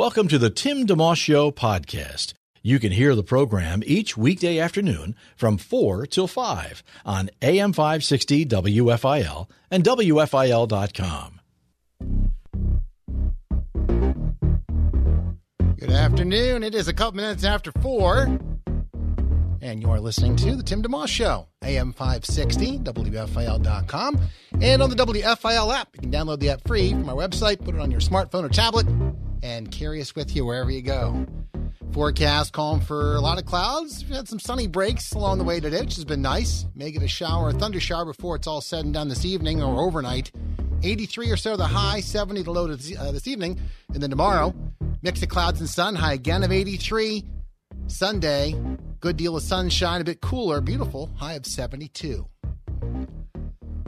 Welcome to the Tim DeMoss Show podcast. You can hear the program each weekday afternoon from 4 till 5 on AM 560 WFIL and WFIL.com. Good afternoon. It is a couple minutes after 4. And you're listening to The Tim DeMoss Show, AM 560, WFIL.com, and on the WFIL app. You can download the app free from our website, put it on your smartphone or tablet, and carry us with you wherever you go. Forecast calling for a lot of clouds. We had some sunny breaks along the way today, which has been nice. May get a shower, a thunder shower before it's all said and done this evening or overnight. 83 or so the high, 70 the low this, uh, this evening. And then tomorrow, mix of clouds and sun, high again of 83. Sunday, good deal of sunshine, a bit cooler, beautiful, high of 72.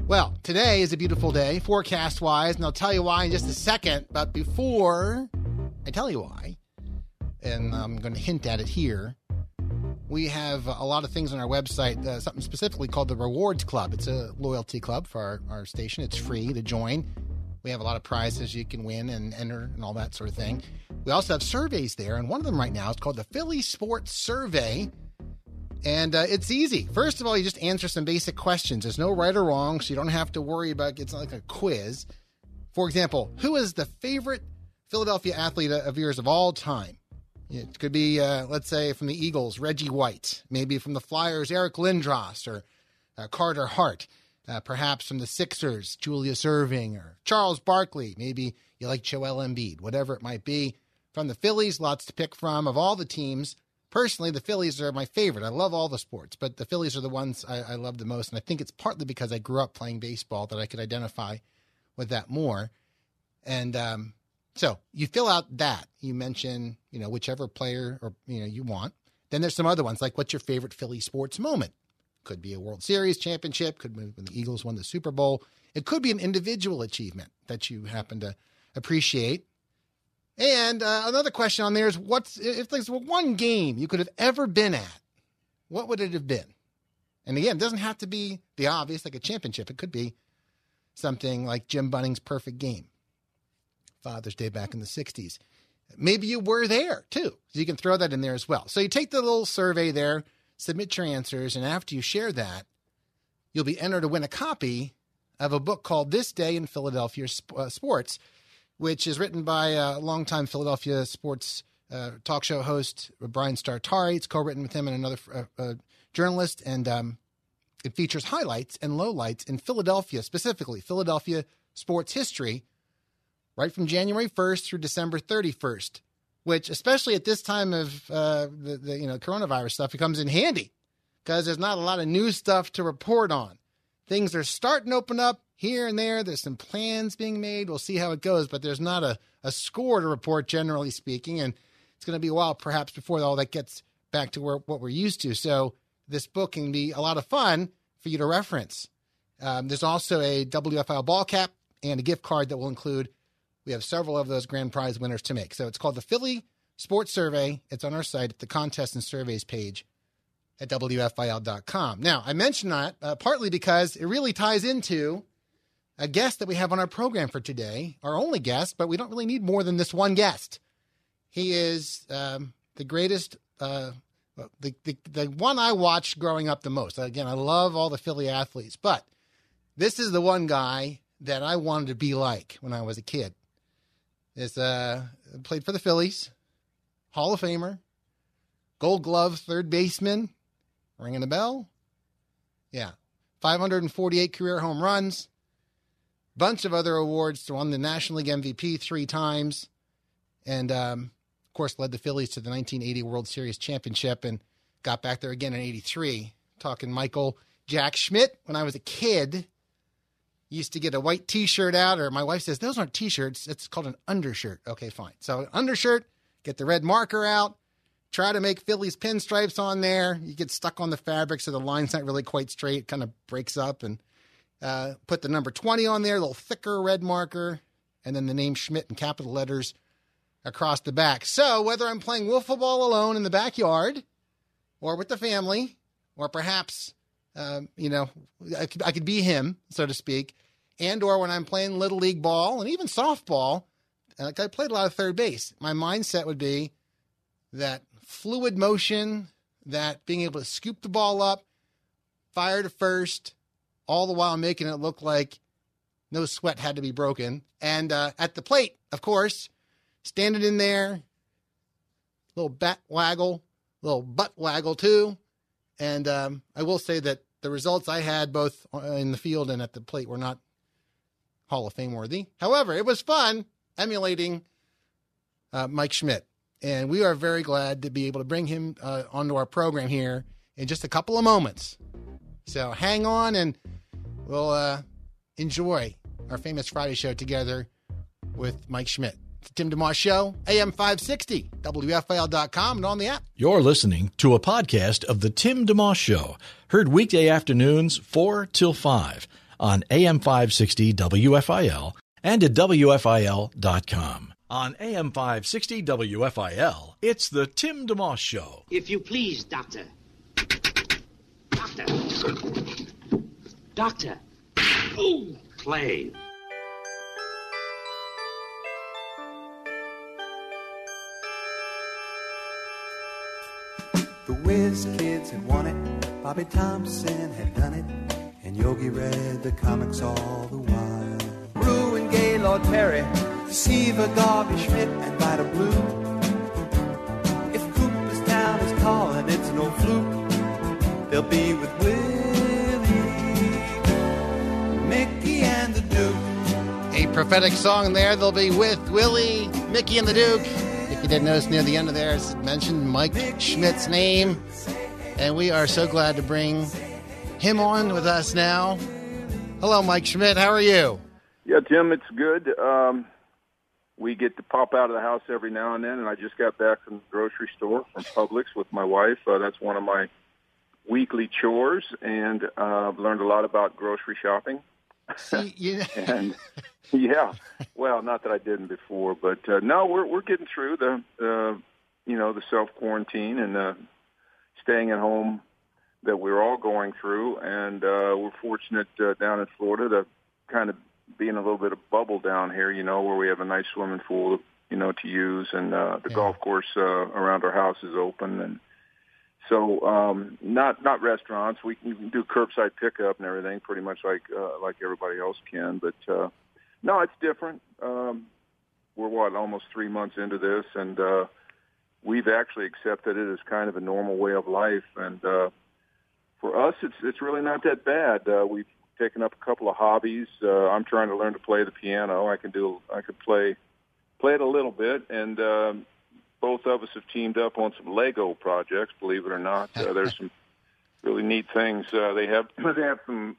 Well, today is a beautiful day, forecast wise, and I'll tell you why in just a second. But before I tell you why, and I'm going to hint at it here, we have a lot of things on our website, uh, something specifically called the Rewards Club. It's a loyalty club for our, our station. It's free to join. We have a lot of prizes you can win and enter and all that sort of thing. We also have surveys there, and one of them right now is called the Philly Sports Survey. And uh, it's easy. First of all, you just answer some basic questions. There's no right or wrong, so you don't have to worry about it's not like a quiz. For example, who is the favorite Philadelphia athlete of yours of all time? It could be, uh, let's say, from the Eagles, Reggie White. Maybe from the Flyers, Eric Lindros or uh, Carter Hart. Uh, perhaps from the Sixers, Julius Erving or Charles Barkley. Maybe you like Joel Embiid, whatever it might be. From the Phillies, lots to pick from. Of all the teams, personally, the Phillies are my favorite. I love all the sports, but the Phillies are the ones I, I love the most. And I think it's partly because I grew up playing baseball that I could identify with that more. And um, so you fill out that. You mention, you know, whichever player or you know you want. Then there's some other ones like what's your favorite Philly sports moment? Could be a World Series championship. Could be when the Eagles won the Super Bowl. It could be an individual achievement that you happen to appreciate. And uh, another question on there is what's if there's one game you could have ever been at, what would it have been? And again, it doesn't have to be the obvious like a championship. It could be something like Jim Bunning's perfect game. Father's Day back in the 60s. Maybe you were there too. So you can throw that in there as well. So you take the little survey there, submit your answers, and after you share that, you'll be entered to win a copy of a book called This Day in Philadelphia uh, Sports which is written by a longtime Philadelphia sports uh, talk show host Brian Startari. It's co-written with him and another uh, uh, journalist, and um, it features highlights and lowlights in Philadelphia, specifically Philadelphia sports history, right from January 1st through December 31st. Which, especially at this time of uh, the, the you know coronavirus stuff, becomes in handy because there's not a lot of new stuff to report on. Things are starting to open up here and there. There's some plans being made. We'll see how it goes, but there's not a, a score to report, generally speaking. And it's going to be a while, perhaps, before all that gets back to where, what we're used to. So this book can be a lot of fun for you to reference. Um, there's also a WFIL ball cap and a gift card that will include. We have several of those grand prize winners to make. So it's called the Philly Sports Survey. It's on our site at the contest and surveys page at WFIL.com. Now, I mention that uh, partly because it really ties into a guest that we have on our program for today, our only guest, but we don't really need more than this one guest. He is um, the greatest, uh, the, the, the one I watched growing up the most. Again, I love all the Philly athletes, but this is the one guy that I wanted to be like when I was a kid. Is uh, played for the Phillies, Hall of Famer, Gold Glove third baseman, ringing a bell. Yeah, 548 career home runs, bunch of other awards. Won the National League MVP three times, and um, of course led the Phillies to the 1980 World Series championship and got back there again in '83. Talking Michael Jack Schmidt when I was a kid. Used to get a white T-shirt out, or my wife says those aren't T-shirts. It's called an undershirt. Okay, fine. So undershirt, get the red marker out, try to make Phillies pinstripes on there. You get stuck on the fabric, so the line's not really quite straight. Kind of breaks up, and uh, put the number twenty on there, a little thicker red marker, and then the name Schmidt in capital letters across the back. So whether I'm playing wiffle ball alone in the backyard, or with the family, or perhaps um, you know I could, I could be him, so to speak and or when I'm playing little league ball and even softball, like I played a lot of third base, my mindset would be that fluid motion, that being able to scoop the ball up, fire to first, all the while making it look like no sweat had to be broken. And uh, at the plate, of course, standing in there, little bat waggle, little butt waggle too. And um, I will say that the results I had both in the field and at the plate were not Hall of Fame worthy. However, it was fun emulating uh, Mike Schmidt. And we are very glad to be able to bring him uh, onto our program here in just a couple of moments. So hang on and we'll uh, enjoy our famous Friday show together with Mike Schmidt. The Tim DeMoss Show, AM 560, WFIL.com, and on the app. You're listening to a podcast of The Tim DeMoss Show, heard weekday afternoons 4 till 5 on AM 560 WFIL and at WFIL.com. On AM 560 WFIL, it's the Tim DeMoss Show. If you please, Doctor. Doctor. Doctor. Ooh, play. The Whiz Kids had won it. Bobby Thomson had done it. And Yogi read the comics all the while. Brew and Gaylord Perry, Seaver, Garvey, Schmidt, and Vida Blue. If Cooperstown is calling, it's no fluke. They'll be with Willie, Mickey, and the Duke. A prophetic song there. They'll be with Willie, Mickey, and the Duke. You didn't notice near the end of there, mentioned Mike Schmidt's name. And we are so glad to bring him on with us now. Hello, Mike Schmidt. How are you? Yeah, Tim, it's good. Um, we get to pop out of the house every now and then, and I just got back from the grocery store from Publix with my wife. Uh, that's one of my weekly chores, and uh, I've learned a lot about grocery shopping. See, and yeah, well, not that I didn't before, but uh, no, we're we're getting through the uh, you know the self quarantine and uh, staying at home that we're all going through, and uh, we're fortunate uh, down in Florida to kind of be in a little bit of bubble down here, you know, where we have a nice swimming pool, you know, to use, and uh, the yeah. golf course uh, around our house is open, and so um, not not restaurants. We can do curbside pickup and everything, pretty much like uh, like everybody else can. But uh, no, it's different. Um, we're what almost three months into this, and uh, we've actually accepted it as kind of a normal way of life, and uh, for us, it's it's really not that bad. Uh, we've taken up a couple of hobbies. Uh, I'm trying to learn to play the piano. I can do I can play play it a little bit, and um, both of us have teamed up on some Lego projects. Believe it or not, uh, there's some really neat things. Uh, they have they have some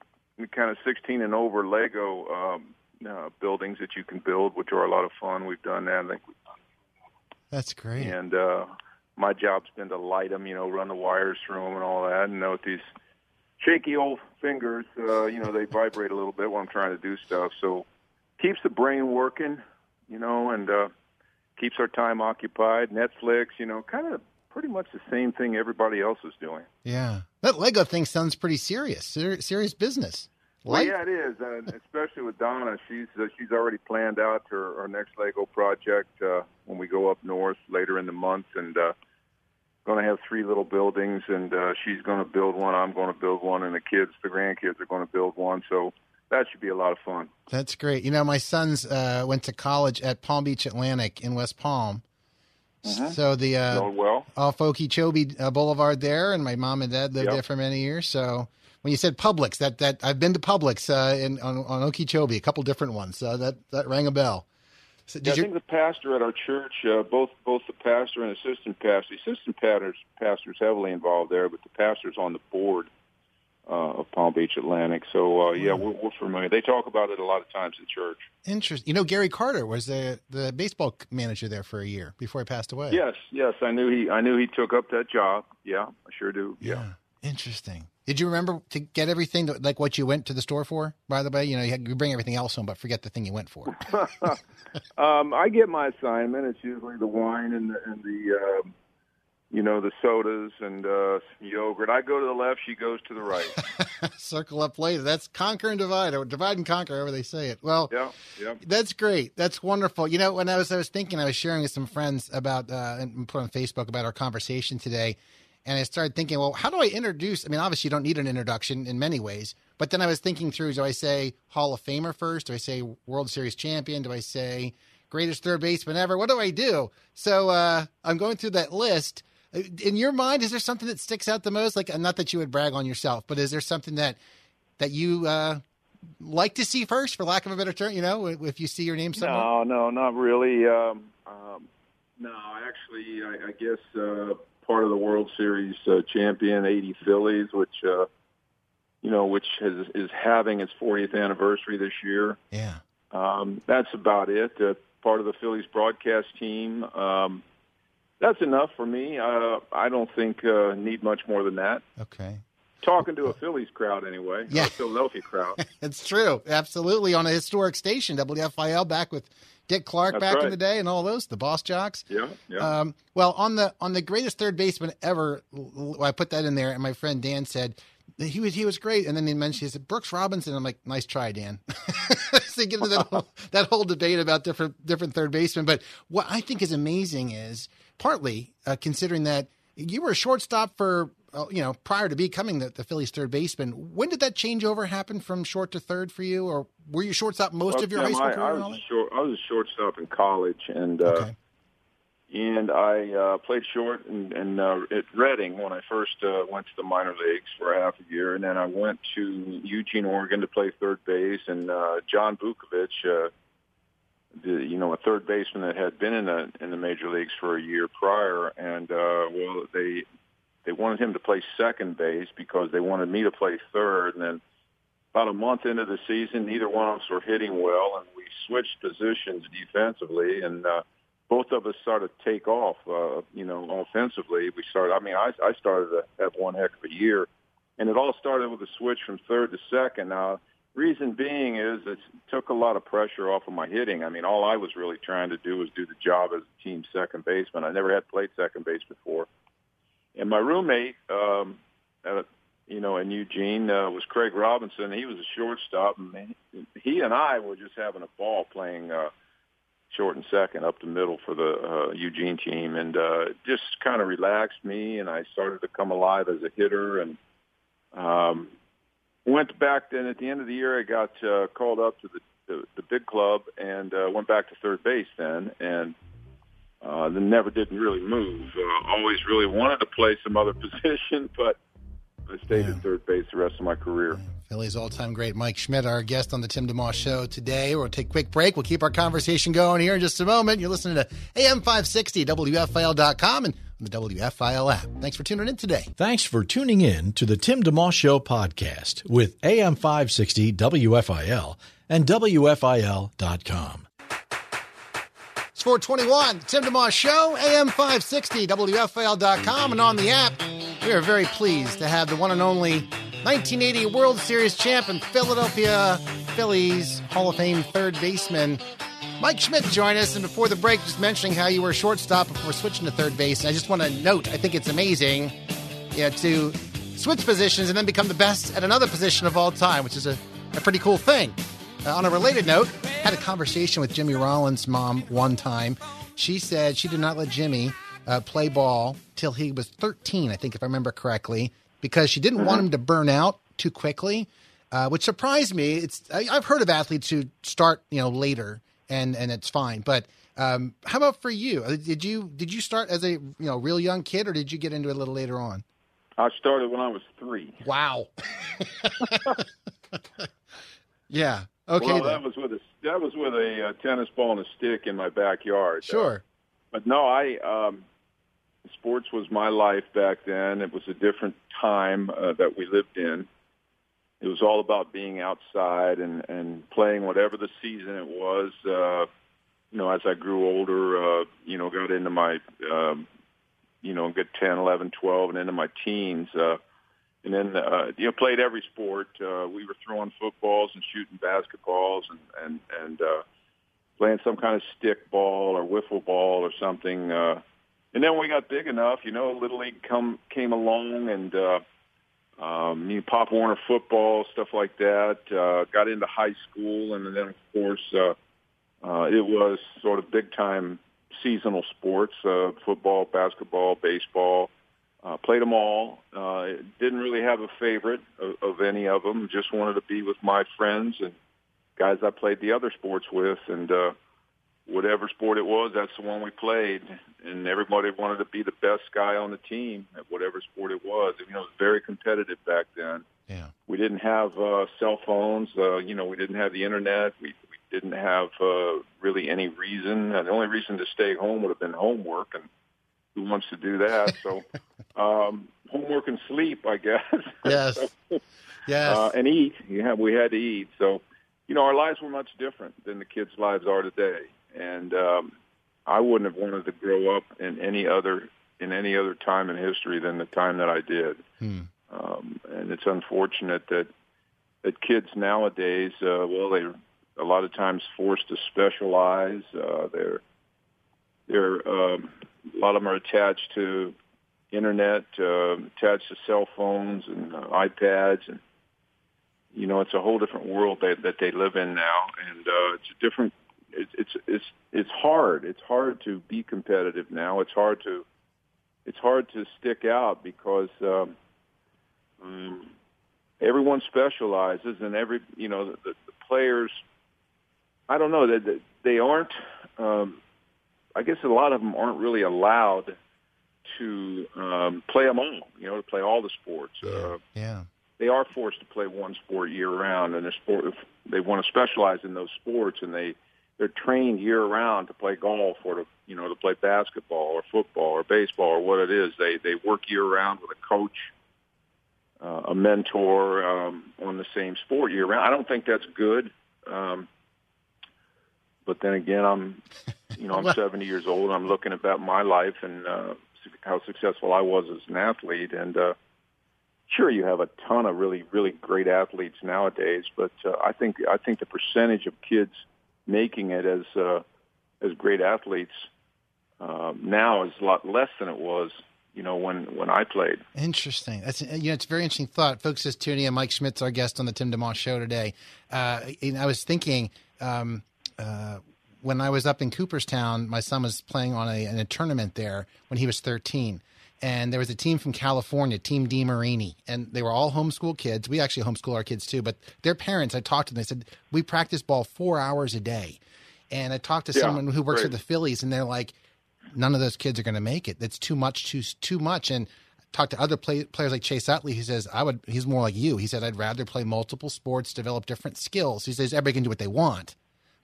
kind of 16 and over Lego um, uh, buildings that you can build, which are a lot of fun. We've done that. I think we've done. That's great. And uh, my job's been to light them, you know, run the wires through them and all that. And know with these shaky old fingers, uh, you know, they vibrate a little bit when I'm trying to do stuff. So keeps the brain working, you know, and uh, keeps our time occupied. Netflix, you know, kind of pretty much the same thing everybody else is doing. Yeah, that Lego thing sounds pretty serious, Ser- serious business. Well, yeah, it is, uh, especially with Donna. She's uh, she's already planned out her, her next Lego project uh, when we go up north later in the month, and uh, going to have three little buildings. And uh, she's going to build one. I'm going to build one, and the kids, the grandkids, are going to build one. So that should be a lot of fun. That's great. You know, my sons uh, went to college at Palm Beach Atlantic in West Palm. Mm-hmm. So the uh, well off Okeechobee uh, Boulevard there, and my mom and dad lived yep. there for many years. So when you said Publix, that that I've been to Publix uh, in on, on Okeechobee, a couple different ones. Uh, that that rang a bell. So yeah, I think the pastor at our church, uh, both both the pastor and assistant pastor, assistant pastors pastors heavily involved there, but the pastor's on the board uh, of Palm Beach Atlantic. So uh, yeah, we're, we're familiar. They talk about it a lot of times at church. Interesting. You know, Gary Carter was the the baseball manager there for a year before he passed away. Yes, yes, I knew he I knew he took up that job. Yeah, I sure do. Yeah. Interesting. Did you remember to get everything that, like what you went to the store for? By the way, you know, you, had, you bring everything else home, but forget the thing you went for. um, I get my assignment. It's usually the wine and the, and the uh, you know, the sodas and uh, yogurt. I go to the left, she goes to the right. Circle up later. That's conquer and divide, or divide and conquer, however they say it. Well, yeah, yeah. That's great. That's wonderful. You know, when I was I was thinking, I was sharing with some friends about uh, and put on Facebook about our conversation today, and I started thinking, well, how do I introduce? I mean, obviously, you don't need an introduction in many ways, but then I was thinking through: do I say Hall of Famer first? Do I say World Series champion? Do I say greatest third baseman ever? What do I do? So uh, I'm going through that list in your mind, is there something that sticks out the most? Like, not that you would brag on yourself, but is there something that that you uh, like to see first, for lack of a better term? You know, if you see your name somewhere. No, no, not really. Um, um, no, actually, I, I guess uh, part of the World Series uh, champion '80 Phillies, which uh, you know, which has, is having its 40th anniversary this year. Yeah, um, that's about it. Uh, part of the Phillies broadcast team. Um, that's enough for me. Uh, I don't think uh, need much more than that. Okay. Talking to a Phillies crowd anyway, yeah, Philadelphia crowd. it's true, absolutely on a historic station, WFIL, back with Dick Clark That's back right. in the day, and all those the Boss Jocks. Yeah, yeah. Um, well, on the on the greatest third baseman ever, I put that in there, and my friend Dan said he was he was great, and then he mentioned he said Brooks Robinson. I'm like, nice try, Dan. so get into that whole, that whole debate about different different third basemen. But what I think is amazing is partly uh, considering that you were a shortstop for uh, you know prior to becoming the, the Phillies third baseman. When did that changeover happen from short to third for you, or were you shortstop most well, of your Tim, high school I, career? I was a short. I was a shortstop in college, and uh, Okay. and I uh, played short and, and uh, at Reading when I first uh, went to the minor leagues for half a year, and then I went to Eugene, Oregon, to play third base. And uh, John Vukovich, uh, the, you know, a third baseman that had been in the in the major leagues for a year prior, and uh, well, they they wanted him to play second base because they wanted me to play third, and then. About a month into the season, neither one of us were hitting well, and we switched positions defensively, and uh, both of us started to take off. Uh, you know, offensively, we started. I mean, I, I started to have one heck of a year, and it all started with a switch from third to second. Now, reason being is it took a lot of pressure off of my hitting. I mean, all I was really trying to do was do the job as a team second baseman. I never had played second base before, and my roommate. Um, at, you know, in Eugene uh, was Craig Robinson. He was a shortstop, and he and I were just having a ball playing uh, short and second up the middle for the uh, Eugene team, and uh, just kind of relaxed me, and I started to come alive as a hitter, and um, went back. Then at the end of the year, I got uh, called up to the the, the big club and uh, went back to third base then, and uh, then never didn't really move. Uh, always really wanted to play some other position, but I stayed Yeah. at third base the rest of my career. Phillies all-time great Mike Schmidt, our guest on the Tim DeMoss Show today. We'll take a quick break. We'll keep our conversation going here in just a moment. You're listening to AM 560, WFIL.com, and on the WFIL app. Thanks for tuning in today. Thanks for tuning in to the Tim DeMoss Show podcast with AM 560 WFIL and WFIL.com. It's 421, Tim DeMoss Show, AM 560, WFIL.com, and on the app. We are very pleased to have the one and only 1980 World Series champion, Philadelphia Phillies Hall of Fame third baseman, Mike Schmidt join us. And before the break, just mentioning how you were shortstop before switching to third base. And I just want to note, I think it's amazing yeah, to switch positions and then become the best at another position of all time, which is a, a pretty cool thing. Uh, on a related note, had a conversation with Jimmy Rollins' mom one time. She said she did not let Jimmy uh, play ball till he was 13, I think, if I remember correctly, because she didn't want him to burn out too quickly, uh, which surprised me. It's I, I've heard of athletes who start, you know, later and and it's fine, but. Um, how about for you? Uh, Did you did you start as a you know real young kid, or did you get into it a little later on? I started when I was three. Wow. yeah. Okay. well, then. that was with a that was with a uh, tennis ball and a stick in my backyard. Sure. But no, I um, sports was my life back then. It was a different time uh, that we lived in, it was all about being outside and and playing whatever the season it was. Uh, you know, as I grew older, uh, you know, got into my, um, you know, get 10, 11, 12, and into my teens. Uh, and then, uh, you know, played every sport. Uh, we were throwing footballs and shooting basketballs and, and, and, uh, playing some kind of stick ball or wiffle ball or something. Uh, and then we got big enough, you know, Little League come, came along and, uh, um, you know, Pop Warner football, stuff like that. Uh, got into high school, and then of course uh, uh, it was sort of big time seasonal sports: uh, football, basketball, baseball. Uh, played them all. Uh, didn't really have a favorite of, of any of them. Just wanted to be with my friends and guys I played the other sports with, and uh, whatever sport it was, that's the one we played. And everybody wanted to be the best guy on the team at whatever sport it was. You know, it was very competitive back then. Yeah. We didn't have uh, cell phones. Uh, you know, we didn't have the internet. We, we didn't have uh, really any reason. And the only reason to stay home would have been homework, and who wants to do that? So, um, homework and sleep, I guess. Yes. yes. Uh, and eat. Yeah, we had to eat. So, you know, our lives were much different than the kids' lives are today and um, I wouldn't have wanted to grow up in any other in any other time in history than the time that I did. Hmm. Um, and it's unfortunate that that kids nowadays, uh, well, they're a lot of times forced to specialize. Uh, they're they're um, a lot of them are attached to internet, uh, attached to cell phones and uh, iPads, and you know it's a whole different world that, that they live in now, and uh, it's a different it's it's it's it's hard. It's hard to be competitive now. It's hard to it's hard to stick out because um, um, everyone specializes, and every you know the, the players. I don't know that they aren't. Um, I guess a lot of them aren't really allowed to um, play them all. You know, to play all the sports. Uh, yeah. They are forced to play one sport year round, and a sport if they want to specialize in those sports, and they they're trained year round to play golf or to you know to play basketball or football or baseball or what it is. They they work year round with a coach, uh, a mentor um, on the same sport year round. I don't think that's good. Um, but then again, I'm you know I'm 70 years old. and I'm looking about my life and uh, how successful I was as an athlete and. uh Sure, you have a ton of really, really great athletes nowadays, but uh, I think I think the percentage of kids making it as uh, as great athletes uh, now is a lot less than it was you know when when I played. Interesting. That's you know it's a very interesting thought. Folks, just tuning in. Mike Schmidt's our guest on the Tim DeMoss Show today. Uh, I was thinking. Um, uh, when I was up in Cooperstown, my son was playing on a, in a tournament there when he was 13 and there was a team from California, Team DeMarini, and they were all homeschool kids. We actually homeschool our kids too, but their parents, I talked to them, they said, We practice ball four hours a day. And I talked to Yeah, someone who works great. for the Phillies, and they're like, None of those kids are going to make it. That's too much, too too much. And talked to other play, players like Chase Utley. He says, I would, he's more like you. He said, I'd rather play multiple sports, develop different skills. He says, everybody can do what they want.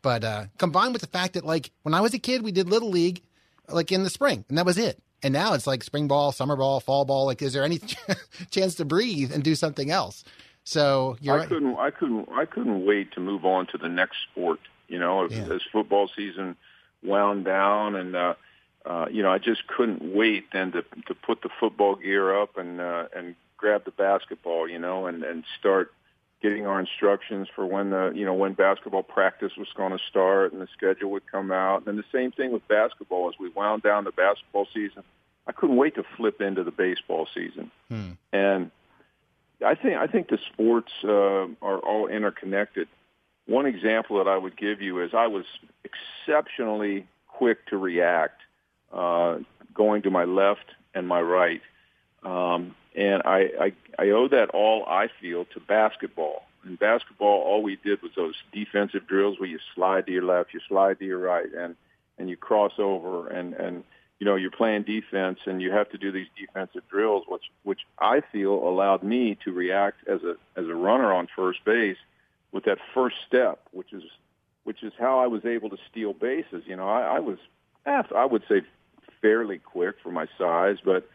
But uh, combined with the fact that, like, when I was a kid, we did Little League, like, in the spring, and that was it. And now it's like spring ball, summer ball, fall ball. Like, is there any chance to breathe and do something else? So I right. couldn't I couldn't I couldn't wait to move on to the next sport. You know, as, Yeah. as football season wound down, and uh, uh, you know, I just couldn't wait then to to put the football gear up and uh, and grab the basketball. You know, and and start getting our instructions for when the you know when basketball practice was going to start and the schedule would come out. And the same thing with basketball as we wound down the basketball season. I couldn't wait to flip into the baseball season. Hmm. And I think I think the sports uh, are all interconnected. One example that I would give you is I was exceptionally quick to react, uh, going to my left and my right, um, and I, I I owe that all I feel to basketball. In basketball, all we did was those defensive drills where you slide to your left, you slide to your right, and and you cross over, and and you know you're playing defense, and you have to do these defensive drills, which which I feel allowed me to react as a as a runner on first base with that first step, which is which is how I was able to steal bases. You know, I, I was, eh, I would say, fairly quick for my size, but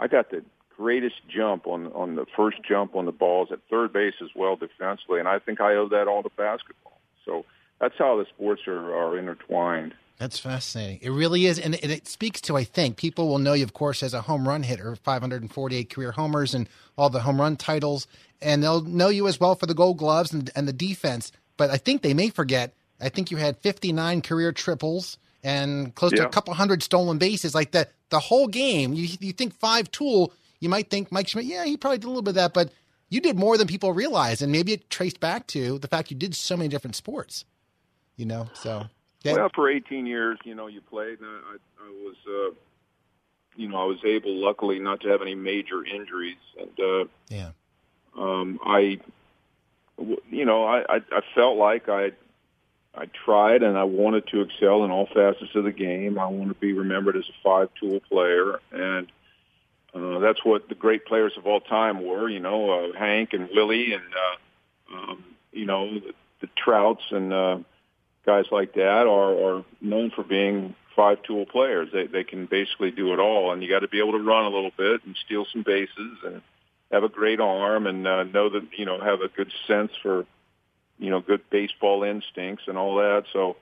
I got the greatest jump on on the first jump on the balls at third base as well defensively, and I think I owe that all to basketball. So that's how the sports are, are intertwined. That's fascinating. It really is, and it, it speaks to I think people will know you, of course, as a home run hitter, 548 career homers and all the home run titles, and they'll know you as well for the Gold Gloves and, and the defense. But I think they may forget. I think you had 59 career triples and close to a couple hundred stolen bases. Like the the whole game, you you think five tool, you might think Mike Schmidt, yeah, he probably did a little bit of that, but you did more than people realize, and maybe it traced back to the fact you did so many different sports. You know, so yeah. Well, for 18 years, you know, you played. And I, I was, uh, you know, I was able, luckily, not to have any major injuries, and uh, yeah. um, I, you know, I, I, I felt like I, I tried and I wanted to excel in all facets of the game. I want to be remembered as a five-tool player, and uh, that's what the great players of all time were. You know, uh, Hank and Willie, and uh, um, you know, the, the Trouts and uh, guys like that are, are known for being five-tool players. They they can basically do it all, and you got to be able to run a little bit and steal some bases and have a great arm and uh, know that you know have a good sense for you know good baseball instincts and all that. So,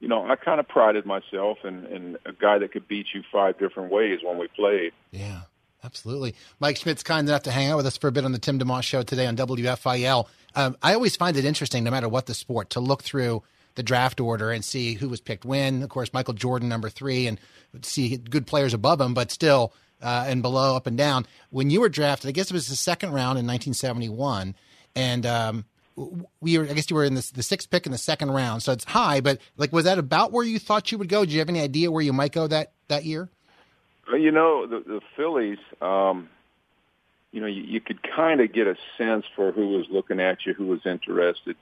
you know, I kind of prided myself in, in a guy that could beat you five different ways when we played. Yeah, absolutely. Mike Schmidt's kind enough to hang out with us for a bit on the Tim DeMoss Show today on WFIL. Um, I always find it interesting, no matter what the sport, to look through the draft order and see who was picked when. Of course, Michael Jordan, number three, and see good players above him, but still, uh, and below, up and down. When you were drafted, I guess it was the second round in 1971, and um, we were, I guess you were in the, the sixth pick in the second round, so it's high. But like, was that about where you thought you would go? Do you have any idea where you might go that that year? Well, You know, the, the Phillies, um, you know, you, you could kind of get a sense for who was looking at you, who was interested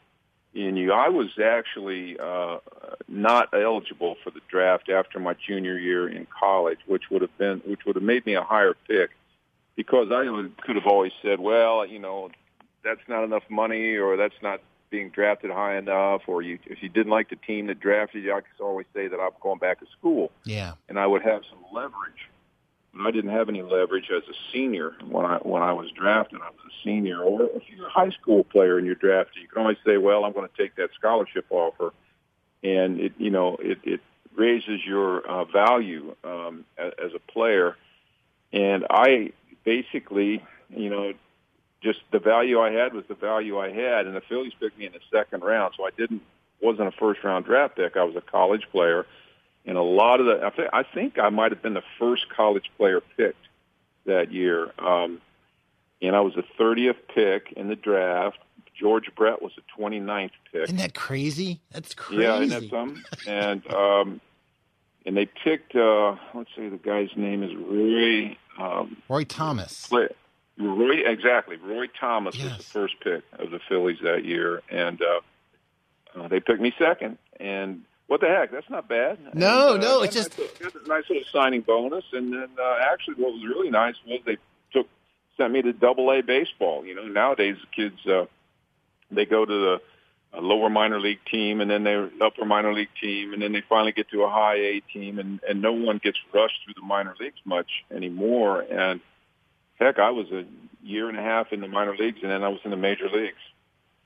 in you. I was actually uh, not eligible for the draft after my junior year in college, which would have been, which would have made me a higher pick, because I would, could have always said, well, you know, that's not enough money, or that's not being drafted high enough, or you, if you didn't like the team that drafted you, I could always say that I'm going back to school Yeah. and I would have some leverage. I didn't have any leverage as a senior when I when I was drafted. I was a senior, or if you're a high school player and you're drafted, you can always say, "Well, I'm going to take that scholarship offer," and it you know it it raises your uh, value um, as, as a player. And I basically, you know, just the value I had was the value I had, and the Phillies picked me in the second round, so I didn't wasn't a first round draft pick. I was a college player and a lot of the I think I think I might have been the first college player picked that year. Um, and I was the 30th pick in the draft. George Brett was the 29th pick. Isn't that crazy? That's crazy. Yeah, isn't that something? and um, and they picked. Uh, let's see, the guy's name is Roy. Um, Roy Thomas. Roy, exactly. Roy Thomas was the first pick of the Phillies that year, and uh, uh, they picked me second. And what the heck? That's not bad. No, And, uh, no, it's just- got a nice little signing bonus. And then uh, actually, what was really nice was they took sent me to Double A baseball. You know, nowadays kids uh, they go to the a lower minor league team, and then they're upper minor league team, and then they finally get to a high A team, and and no one gets rushed through the minor leagues much anymore. And heck, I was a year and a half in the minor leagues, and then I was in the major leagues.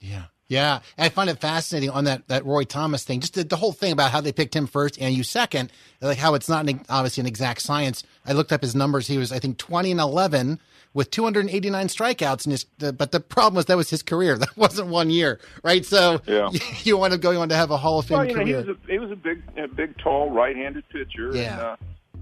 Yeah. Yeah. I find it fascinating on that, that Roy Thomas thing, just the, the whole thing about how they picked him first and you second, like how it's not an, obviously an exact science. I looked up his numbers. He was, I think, 20 and 11 with 289 strikeouts. And his, the, but the problem was that was his career. That wasn't one year, right? So Yeah. you want to go on to have a Hall of Fame Well, you know, he career. was a he was a big, a big, tall, right-handed pitcher, Yeah. and uh,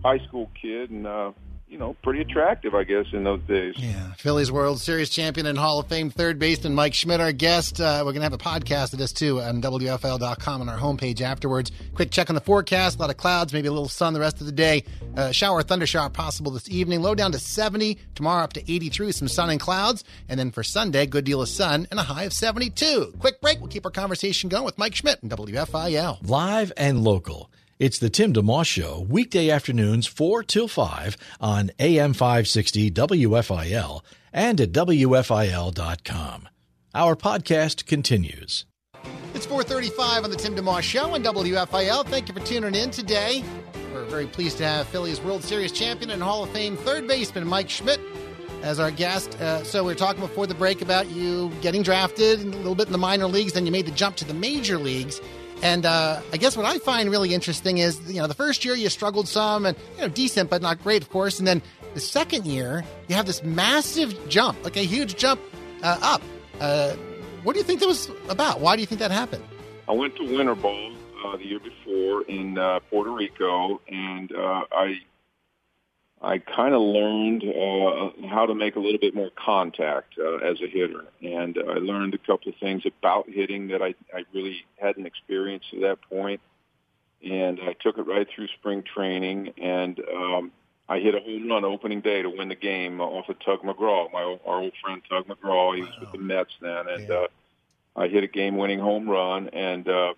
high school kid, and uh, you know, pretty attractive, I guess, in those days. Yeah, Phillies World Series champion and Hall of Fame third baseman Mike Schmidt, our guest. Uh, we're going to have a podcast of this too on WFIL.com on our homepage afterwards. Quick check on the forecast. A lot of clouds, maybe a little sun the rest of the day. Uh, shower, thunder shower possible this evening. Low down to 70. Tomorrow up to 83 with some sun and clouds. And then for Sunday, good deal of sun and a high of 72. Quick break. We'll keep our conversation going with Mike Schmidt and WFIL. Live and local. It's the Tim DeMoss Show, weekday afternoons 4 till 5 on AM 560 WFIL and at WFIL.com. Our podcast continues. It's 435 on the Tim DeMoss Show on WFIL. Thank you for tuning in today. We're very pleased to have Phillies World Series champion and Hall of Fame third baseman Mike Schmidt as our guest. Uh, so we were talking before the break about you getting drafted a little bit in the minor leagues, then you made the jump to the major leagues. And uh, I guess what I find really interesting is, you know, the first year you struggled some and, you know, decent, but not great, of course. And then the second year, you have this massive jump, like a huge jump uh, up. Uh, what do you think that was about? Why do you think that happened? I went to Winter Ball uh, the year before in uh, Puerto Rico, and uh, I I kind of learned uh, how to make a little bit more contact uh, as a hitter, and I learned a couple of things about hitting that I, I really hadn't experienced at that point. And I took it right through spring training, and um, I hit a home run opening day to win the game off of Tug McGraw, my our old friend Tug McGraw. He was with the Mets then, and Yeah. uh, I hit a game-winning home run, and uh,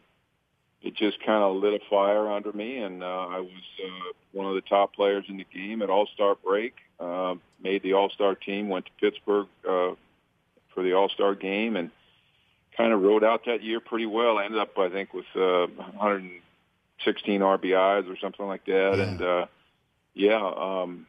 it just kind of lit a fire under me, and uh, I was uh, one of the top players in the game at All-Star break. Uh, made the All-Star team, went to Pittsburgh uh, for the All-Star game, and kind of rode out that year pretty well. I ended up, I think, with uh, 116 RBIs or something like that, Yeah. and uh, yeah, um,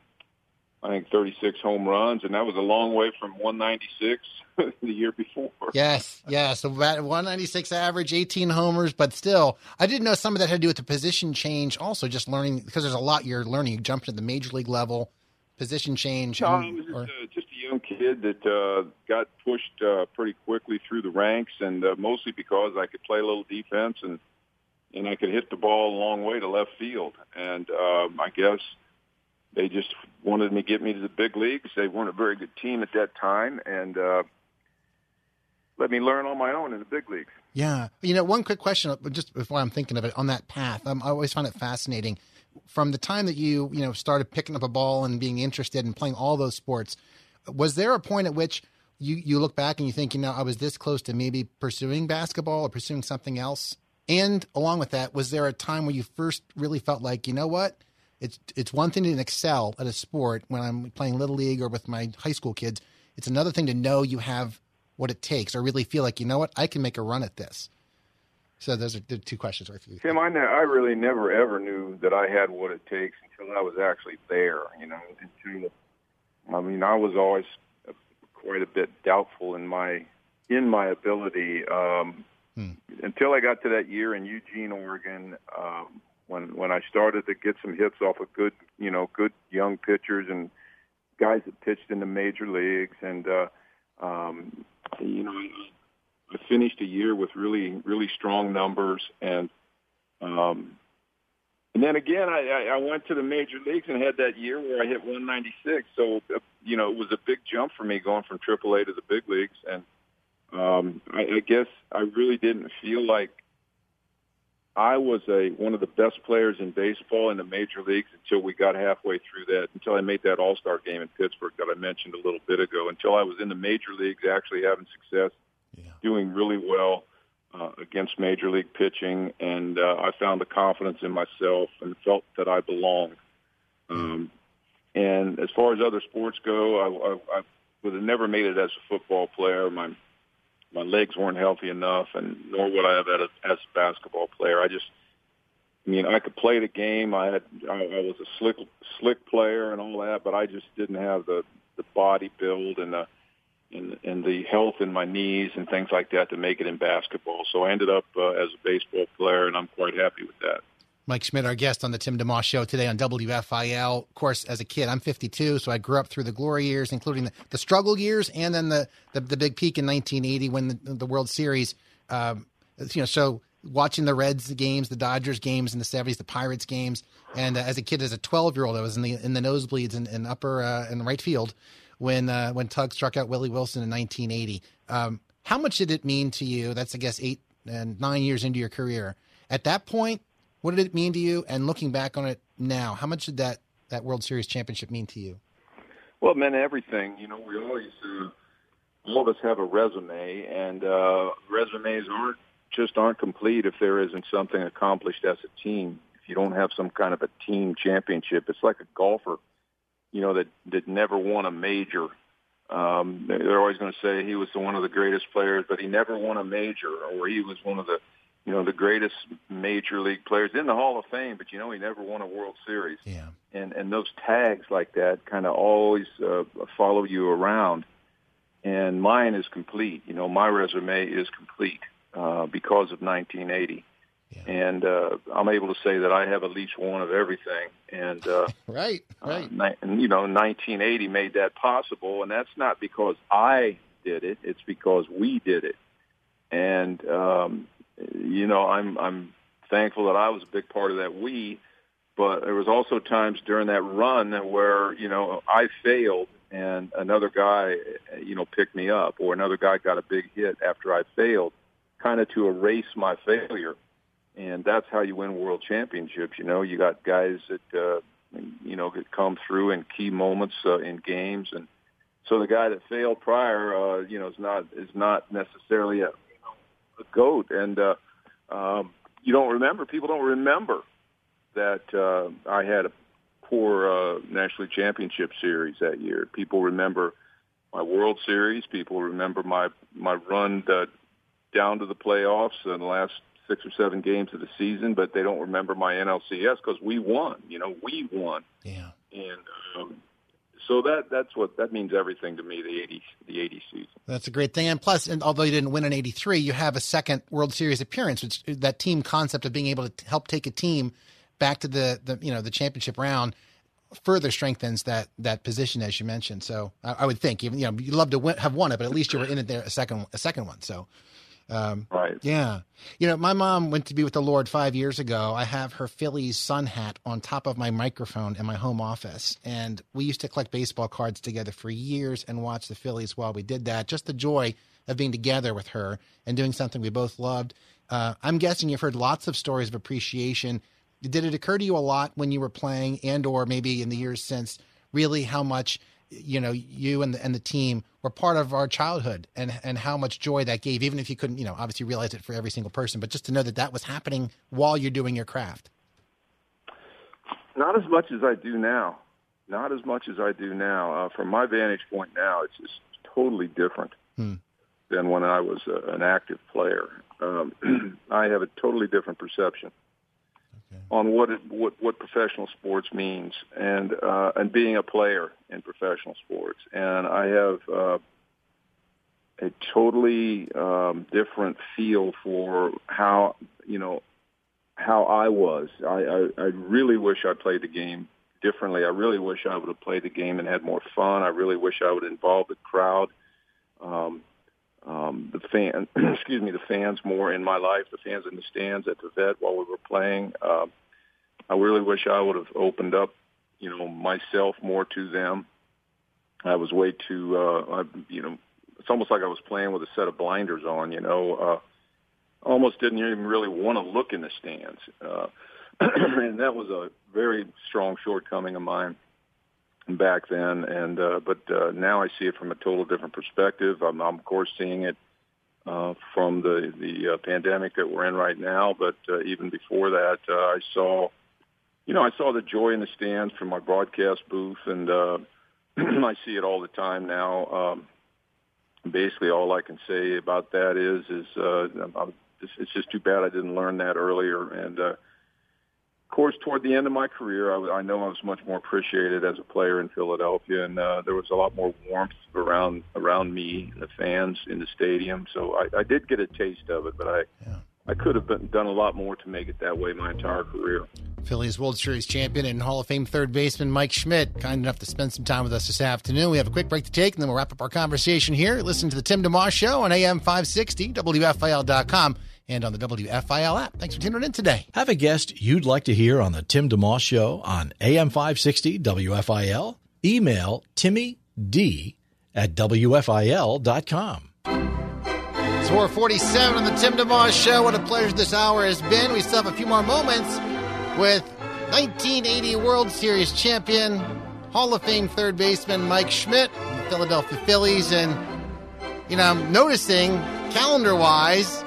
I think 36 home runs, and that was a long way from 196 the year before. Yes, yes. So about 196 average, 18 homers, but still, I didn't know some of that had to do with the position change. Also, just learning because there's a lot you're learning. You jumped to the major league level, position change. No, I and- was just, or- uh, just a young kid that uh, got pushed uh, pretty quickly through the ranks, and uh, mostly because I could play a little defense and and I could hit the ball a long way to left field. And um, I guess they just wanted me to get me to the big leagues. They weren't a very good team at that time, and uh, let me learn on my own in the big leagues. Yeah. You know, one quick question, uh, just before I'm thinking of it, on that path, um, I always find it fascinating. From the time that you, you know, started picking up a ball and being interested in playing all those sports, was there a point at which you, you look back and you think, you know, I was this close to maybe pursuing basketball or pursuing something else? And along with that, was there a time where you first really felt like, you know what? It's it's one thing to excel at a sport when I'm playing little league or with my high school kids. It's another thing to know you have what it takes, or really feel like you know what I can make a run at this. So those are the two questions for you. Tim, I, ne- I really never ever knew that I had what it takes until I was actually there. You know, until I mean, I was always quite a bit doubtful in my in my ability um, until I got to that year in Eugene, Oregon, um, when when I started to get some hits off of good, you know, good young pitchers and guys that pitched in the major leagues, and uh, um, you know, I, finished a year with really really strong numbers, and um, and then again, I, I I went to the major leagues and had that year where I hit 196. So uh, you know, it was a big jump for me going from AAA to the big leagues, and um, I, I guess I really didn't feel like I was a one of the best players in baseball in the major leagues until we got halfway through that. Until I made that All Star game in Pittsburgh that I mentioned a little bit ago. Until I was in the major leagues, actually having success, yeah. doing really well uh, against major league pitching, and uh, I found the confidence in myself and felt that I belonged. Um, and as far as other sports go, I, I, I would have never made it as a football player. My my legs weren't healthy enough, and nor would I have as a, as a basketball player. I just, I mean, I could play the game. I had, I, I was a slick, slick player and all that, but I just didn't have the the body build and the and and the health in my knees and things like that to make it in basketball. So I ended up uh, as a baseball player, and I'm quite happy with that. Mike Schmidt, our guest on the Tim DeMoss Show today on WFIL. Of course, as a kid, I'm 52, so I grew up through the glory years, including the, the struggle years, and then the, the the big peak in 1980 when the, the World Series. Um, you know, so watching the Reds games, the Dodgers games in the 70s, the Pirates games, and uh, as a kid, as a 12 year old, I was in the in the nosebleeds in, in upper uh, right field when uh, when Tug struck out Willie Wilson in 1980. Um, how much did it mean to you? That's I guess eight and nine years into your career. At that point, what did it mean to you? And looking back on it now, how much did that that World Series championship mean to you? Well, it meant everything. You know, we always, uh, all of us have a resume, and uh, resumes aren't just aren't complete if there isn't something accomplished as a team. If you don't have some kind of a team championship, it's like a golfer, you know, that that never won a major. Um, they're always going to say he was one of the greatest players, but he never won a major, or he was one of the you know, the greatest major league players in the Hall of Fame, but you know, he never won a World Series. Yeah. And and those tags like that kind of always uh, follow you around. And mine is complete. You know, my resume is complete uh, because of 1980. Yeah. And uh, I'm able to say that I have at least one of everything. And uh, Right. Right. uh, and you know, 1980 made that possible, and that's not because I did it; it's because we did it. And um, you know, I'm I'm thankful that I was a big part of that we. But there was also times during that run where you know I failed, and another guy, you know, picked me up, or another guy got a big hit after I failed, kind of to erase my failure. And that's how you win world championships. You know, you got guys that uh, you know that come through in key moments uh, in games, and so the guy that failed prior, uh, you know, is not is not necessarily a, a goat, and uh, um, you don't remember. People don't remember that uh, I had a poor uh, National Championship series that year. People remember my World Series. People remember my my run uh, down to the playoffs in the last six or seven games of the season, but they don't remember my NLCS because we won. You know, we won, Yeah. and um, so that that's what that means everything to me. The eighty the eighty season. That's a great thing. And plus, and although you didn't win in '83, you have a second World Series appearance, which that team concept of being able to help take a team back to the, the you know the championship round further strengthens that that position as you mentioned. So I, I would think even you know you'd love to win, have won it, but at least you were in it there a second a second one. So um, Right. yeah, you know my mom went to be with the Lord five years ago. I have her Phillies sun hat on top of my microphone in my home office, and we used to collect baseball cards together for years and watch the Phillies while we did that. Just the joy of being together with her and doing something we both loved. Uh, I'm guessing you've heard lots of stories of appreciation. Did it occur to you a lot when you were playing, and or maybe in the years since, really how much you know you and the, and the team were part of our childhood, and and how much joy that gave, even if you couldn't, you know, obviously realize it for every single person, but just to know that that was happening while you're doing your craft. Not as much as I do now. Not as much as I do now. Uh, from my vantage point now, it's just totally different Hmm. than when I was uh, an active player. Um, I have a totally different perception on what it, what what professional sports means, and uh, and being a player in professional sports. And I have uh, a totally um, different feel for how you know how I was. I, I, I really wish I played the game differently. I really wish I would have played the game and had more fun. I really wish I would involve the crowd, um, um, the fan, excuse me, the fans more in my life, the fans in the stands at the vet while we were playing. Um, I really wish I would have opened up, you know, myself more to them. I was way too, uh, I, you know, it's almost like I was playing with a set of blinders on, you know. Uh, almost didn't even really want to look in the stands. Uh, and that was a very strong shortcoming of mine back then. And uh, but uh, now I see it from a total different perspective. I'm, I'm of course seeing it uh, from the the uh, pandemic that we're in right now. But uh, even before that, uh, I saw, you know, I saw the joy in the stands from my broadcast booth, and uh, I see it all the time now. Um, basically, all I can say about that is is uh, I'm, it's, just too bad I didn't learn that earlier. And uh, course, toward the end of my career, I know I was much more appreciated as a player in Philadelphia, and uh, there was a lot more warmth around around me and the fans in the stadium. So I, I did get a taste of it, but I Yeah. I could have been, done a lot more to make it that way my entire career. Phillies World Series champion and Hall of Fame third baseman Mike Schmidt, kind enough to spend some time with us this afternoon. We have a quick break to take, and then we'll wrap up our conversation here. Listen to the Tim DeMoss Show on AM 560, WFIL.com, and on the WFIL app. Thanks for tuning in today. Have a guest you'd like to hear on the Tim DeMoss Show on AM 560 WFIL? Email Timmy D at WFIL.com. It's 447 on the Tim DeMoss Show. What a pleasure this hour has been. We still have a few more moments with 1980 World Series champion, Hall of Fame third baseman Mike Schmidt, the Philadelphia Phillies. And, you know, I'm noticing calendar wise,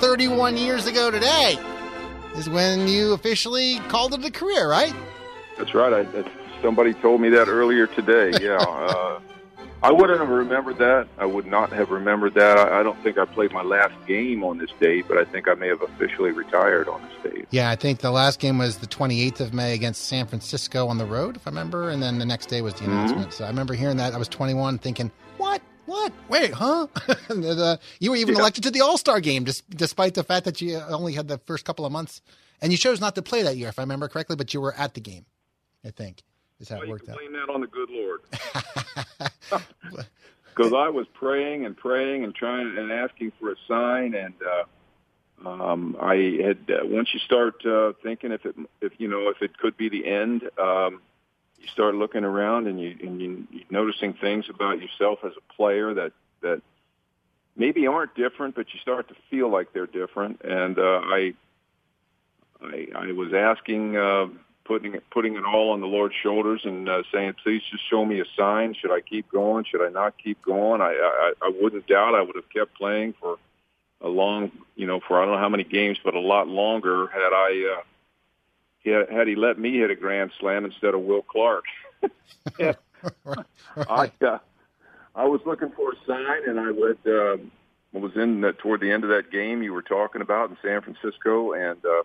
31 years ago today is when you officially called it a career, right? That's right. I, that's, somebody told me that earlier today. Yeah. uh, I wouldn't have remembered that. I would not have remembered that. I, I don't think I played my last game on this date, but I think I may have officially retired on this date. Yeah, I think the last game was the 28th of May against San Francisco on the road, if I remember, and then the next day was the announcement. So I remember hearing that. I was 21, thinking, "What? What? Wait, huh?" and, uh, you were even Yeah. elected to the All Star game, dis- despite the fact that you only had the first couple of months, and you chose not to play that year, if I remember correctly. But you were at the game. I think is how Well, it you worked can out. blame that on the good Lord. Because I was praying and praying and trying and asking for a sign, and uh, um, I had uh, once you start uh, thinking if it if you know if it could be the end, um, you start looking around and you and you, noticing things about yourself as a player that that maybe aren't different, but you start to feel like they're different. And uh, I I, I was asking. Uh, putting it putting it all on the Lord's shoulders and uh, saying, "Please just show me a sign. Should I keep going? Should I not keep going?" I, I I wouldn't doubt I would have kept playing for a long, you know, for I don't know how many games, but a lot longer had I uh, had, had he let me hit a grand slam instead of Will Clark. yeah. I uh, I was looking for a sign, and I would. Uh, was in the, toward the end of that game you were talking about in San Francisco, and. Uh,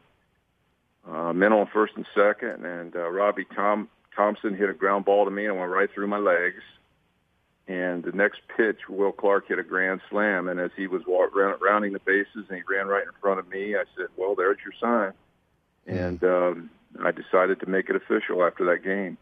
uh, men on first and second, and uh, Robby Tom Thompson hit a ground ball to me and went right through my legs. And the next pitch, Will Clark hit a grand slam, and as he was wa- round, rounding the bases and he ran right in front of me, I said, "Well, there's your sign." And um, I decided to make it official after that game.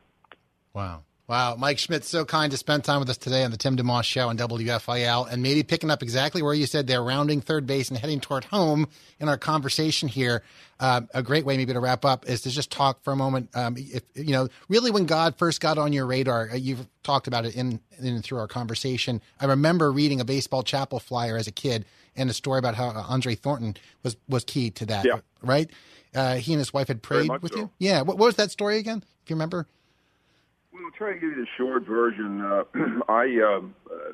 Wow. Wow. Mike Schmidt, so kind to spend time with us today on the Tim DeMoss Show on WFIL and maybe picking up exactly where you said they're rounding third base and heading toward home in our conversation here. Uh, a great way maybe to wrap up is to just talk for a moment. Um, if, you know, really when God first got on your radar, uh, you've talked about it in, in through our conversation. I remember reading a baseball chapel flyer as a kid and a story about how uh, Andre Thornton was, was key to that, Yeah. right? Uh, he and his wife had prayed with so. you. Yeah. What, what was that story again? If you remember? Well, I'll try to give you the short version. Uh, I um, uh,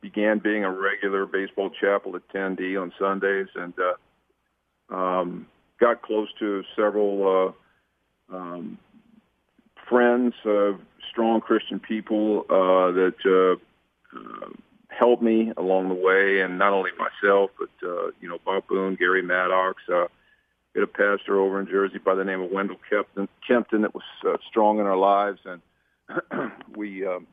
began being a regular baseball chapel attendee on Sundays, and uh, um, got close to several uh, um, friends, uh, strong Christian people uh, that uh, uh, helped me along the way, and not only myself, but uh, you know Bob Boone, Gary Maddox. Uh, had a pastor over in Jersey by the name of Wendell Kempton, Kempton that was uh, strong in our lives, and we um,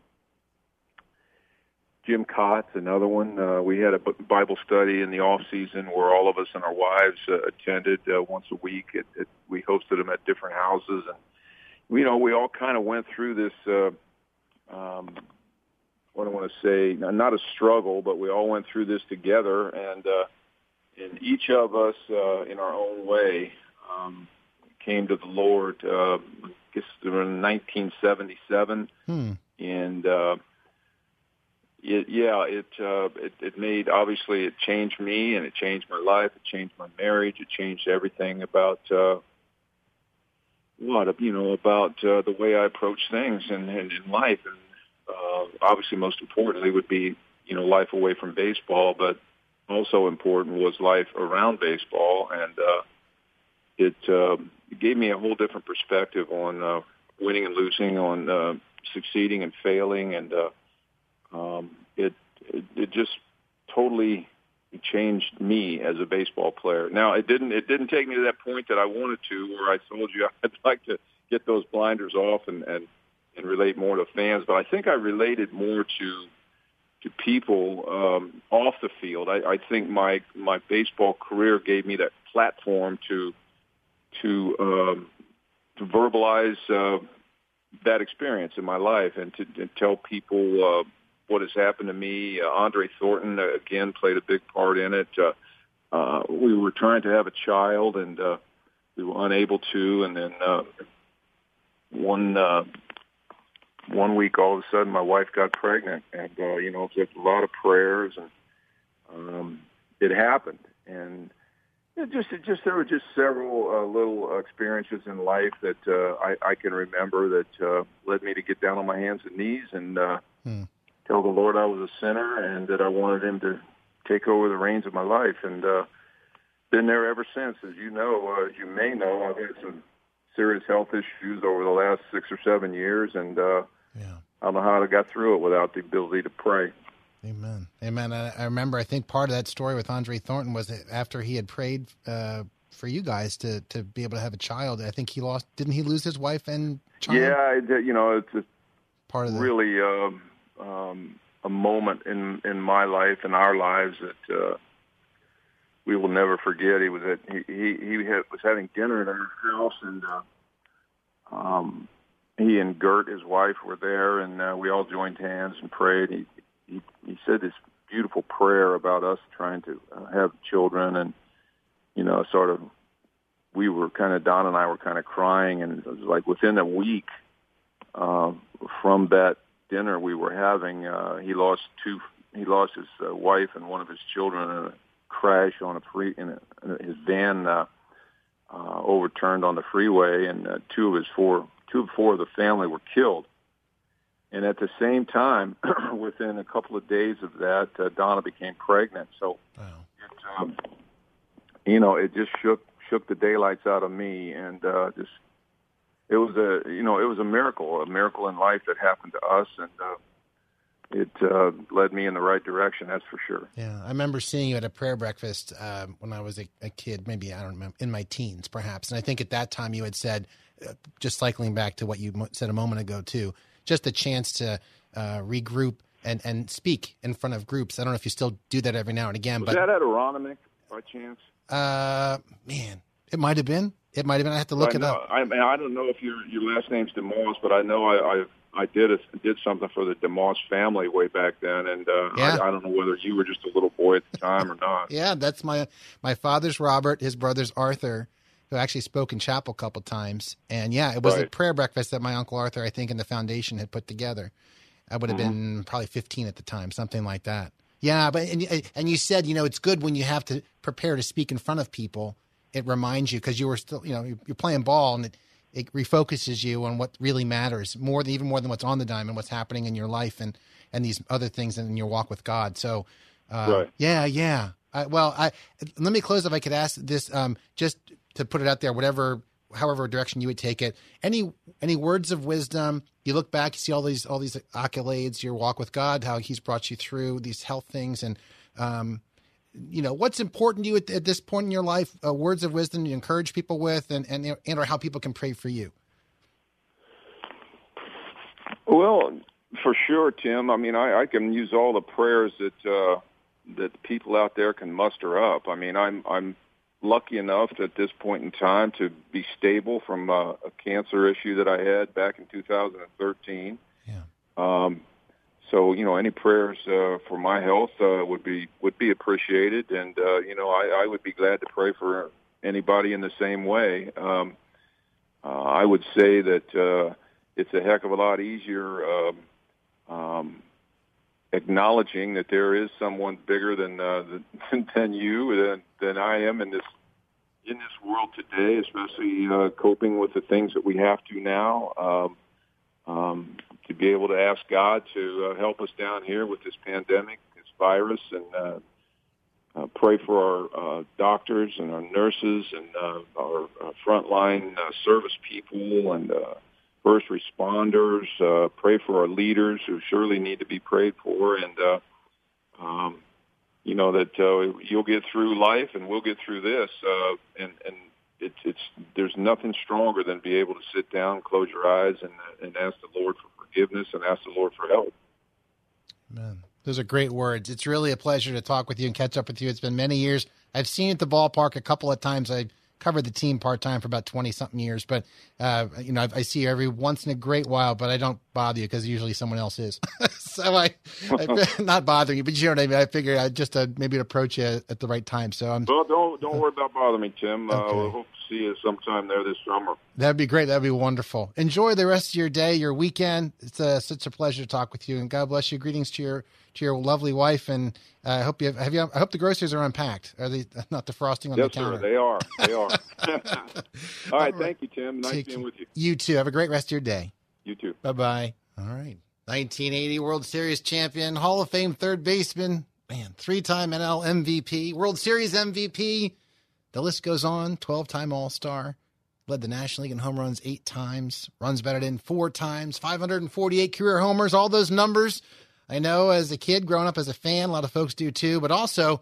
Jim Cotts, another one. Uh, we had a Bible study in the off season where all of us and our wives uh, attended uh, once a week. It, it, we hosted them at different houses, and you know we all kind of went through this. Uh, um, what I want to say, not a struggle, but we all went through this together, and uh, and each of us, uh, in our own way, um, came to the Lord. Uh, I guess in 1977, Hmm. and uh, it, yeah, it, uh, it it made obviously it changed me and it changed my life. It changed my marriage. It changed everything about uh, what you know about uh, the way I approach things and in, in life. And uh, obviously, most importantly, would be you know life away from baseball, but also important was life around baseball, and uh, it, uh, gave me a whole different perspective on uh, winning and losing, on uh, succeeding and failing, and uh, um, it, it it just totally changed me as a baseball player. Now it didn't it didn't take me to that point that I wanted to, where I told you I'd like to get those blinders off and and, and relate more to fans, but I think I related more to to people um, off the field. I, I think my my baseball career gave me that platform to to um, to verbalize uh, that experience in my life and to, to tell people uh, what has happened to me. Uh, Andre Thornton uh, again played a big part in it. Uh, uh, we were trying to have a child and uh, we were unable to, and then uh, one uh, one week all of a sudden my wife got pregnant, and uh, you know it took a lot of prayers, and um, it happened, and it just just there were just several uh, little experiences in life that uh, I, I can remember that uh, led me to get down on my hands and knees and uh, Hmm. tell the Lord I was a sinner and that I wanted Him to take over the reins of my life, and uh, been there ever since. As you know, uh, as you may know, I've had some serious health issues over the last six or seven years, and uh, Yeah. I don't know how I got through it without the ability to pray. Amen. Amen. I, I remember. I think part of that story with Andre Thornton was that after he had prayed uh, for you guys to to be able to have a child. I think he lost. Didn't he lose his wife and child? Yeah, you know, it's a, part of the, really uh, um, a moment in in my life and our lives that uh, we will never forget. He was at he he, he had, was having dinner at our house and. Uh, um, he and Gert, his wife, were there, and uh, we all joined hands and prayed. He he, he said this beautiful prayer about us trying to uh, have children, and you know, sort of, we were kind of Don and I were kind of crying, and it was like within a week uh, from that dinner we were having, uh, he lost two. He lost his uh, wife and one of his children in a crash on a free in, a, in his van. Uh, uh, overturned on the freeway, and uh, two of his four, two of four of the family were killed. And at the same time, within a couple of days of that, uh, Donna became pregnant. So, wow. it, um, you know, it just shook shook the daylights out of me, and uh, just it was a you know it was a miracle, a miracle in life that happened to us, and uh, it uh, led me in the right direction. That's for sure. Yeah, I remember seeing you at a prayer breakfast uh, when I was a, a, kid, maybe I don't remember in my teens, perhaps. And I think at that time you had said, uh, just cycling back to what you said a moment ago too, just a chance to uh, regroup and and speak in front of groups. I don't know if you still do that every now and again. Was but that at Aronimink by chance? Uh, man, it might have been. It might have been. I have to look I it know, up. I, mean, I don't know if your your last name's DeMoss, but I know I, I I did a, did something for the DeMoss family way back then, and uh, Yeah. I, I don't know whether you were just a little boy at the time or not. Yeah, that's my my father's Robert, his brother's Arthur, who actually spoke in chapel a couple times. And yeah, it was a Right. prayer breakfast that my uncle Arthur, I think, and the foundation had put together. I would have Mm-hmm. been probably 15 at the time, something like that. Yeah, but and and you said, you know, it's good when you have to prepare to speak in front of people. It reminds you because you were still, you know, you're- you're playing ball and it it refocuses you on what really matters more than even more than what's on the diamond, what's happening in your life and and these other things in your walk with God. So, uh, Right. yeah, yeah. I, well, I let me close if I could ask this, um, just to put it out there, whatever, however direction you would take it. Any any words of wisdom? You look back, you see all these all these accolades, your walk with God, how He's brought you through these health things, and um, you know what's important to you at, at this point in your life. Uh, words of wisdom you encourage people with, and and and or how people can pray for you. Well, for sure, Tim. I mean, I, I can use all the prayers that uh, that people out there can muster up. I mean, I'm I'm lucky enough at this point in time to be stable from uh, a cancer issue that I had back in 2013. Yeah. Um, so you know, any prayers uh, for my health uh, would be would be appreciated, and uh, you know, I, I would be glad to pray for anybody in the same way. Um, uh, I would say that uh, it's a heck of a lot easier um, um, acknowledging that there is someone bigger than uh, than, you than, than I am in this in this world today, especially uh, coping with the things that we have to now. Um, um, to be able to ask God to uh, help us down here with this pandemic, this virus, and uh, uh, pray for our uh, doctors and our nurses and uh, our uh, frontline uh, service people and uh, first responders. Uh, pray for our leaders who surely need to be prayed for, and uh, um, you know that uh, you'll get through life, and we'll get through this. Uh, and and it's it's there's nothing stronger than be able to sit down, close your eyes, and and ask the Lord for forgiveness and ask the Lord for help. Man, those are great words. It's really a pleasure to talk with you and catch up with you. It's been many years. I've seen you at the ballpark a couple of times. I covered the team part time for about twenty something years, but uh, you know I, I see you every once in a great while. But I don't bother you because usually someone else is. so I, I not bothering you, but you know what I mean. I figure I just uh, maybe approach you at the right time. So I'm Well, don't don't worry about bothering me, Tim. Uh, we'll hope to see you sometime there this summer. That'd be great. That'd be wonderful. Enjoy the rest of your day, your weekend. It's uh, such a pleasure to talk with you, and God bless you. Greetings to your to your lovely wife, and uh, I hope you have, have you. I hope the groceries are unpacked. Are they not the frosting on yes, the counter? sir. They are. They are. All right. Thank you, Tim. Nice Take- being with you. You too. Have a great rest of your day. You too. Bye bye. All right. 1980 World Series champion, Hall of Fame third baseman, man, three time NL MVP, World Series MVP. The list goes on. 12 time All Star. led the National League in home runs eight times, runs batted in four times, 548 career homers, all those numbers. I know as a kid growing up as a fan, a lot of folks do too, but also,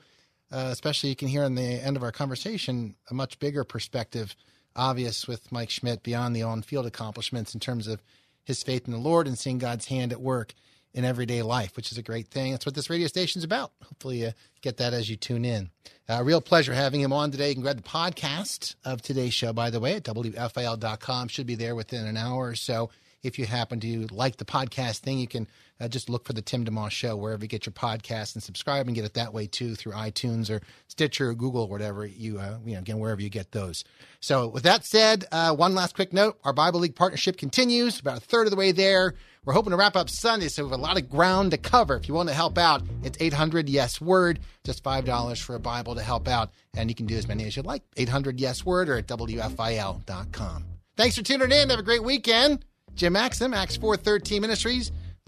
uh, especially you can hear in the end of our conversation, a much bigger perspective, obvious with Mike Schmidt beyond the on field accomplishments in terms of his faith in the Lord and seeing God's hand at work in everyday life, which is a great thing. That's what this radio station is about. Hopefully, you get that as you tune in. Uh, real pleasure having him on today. You can grab the podcast of today's show, by the way, at WFIL.com. Should be there within an hour or so. If you happen to like the podcast thing, you can uh, just look for the Tim DeMoss Show wherever you get your podcast and subscribe and get it that way too through iTunes or Stitcher or Google or whatever you, uh, you know, again, wherever you get those. So with that said, uh, one last quick note. Our Bible League partnership continues about a third of the way there. We're hoping to wrap up Sunday, so we have a lot of ground to cover. If you want to help out, it's 800 Yes Word, just $5 for a Bible to help out. And you can do as many as you'd like. 800 Yes Word or at WFIL.com. Thanks for tuning in. Have a great weekend. Jim Maxim, Acts 413 Ministries,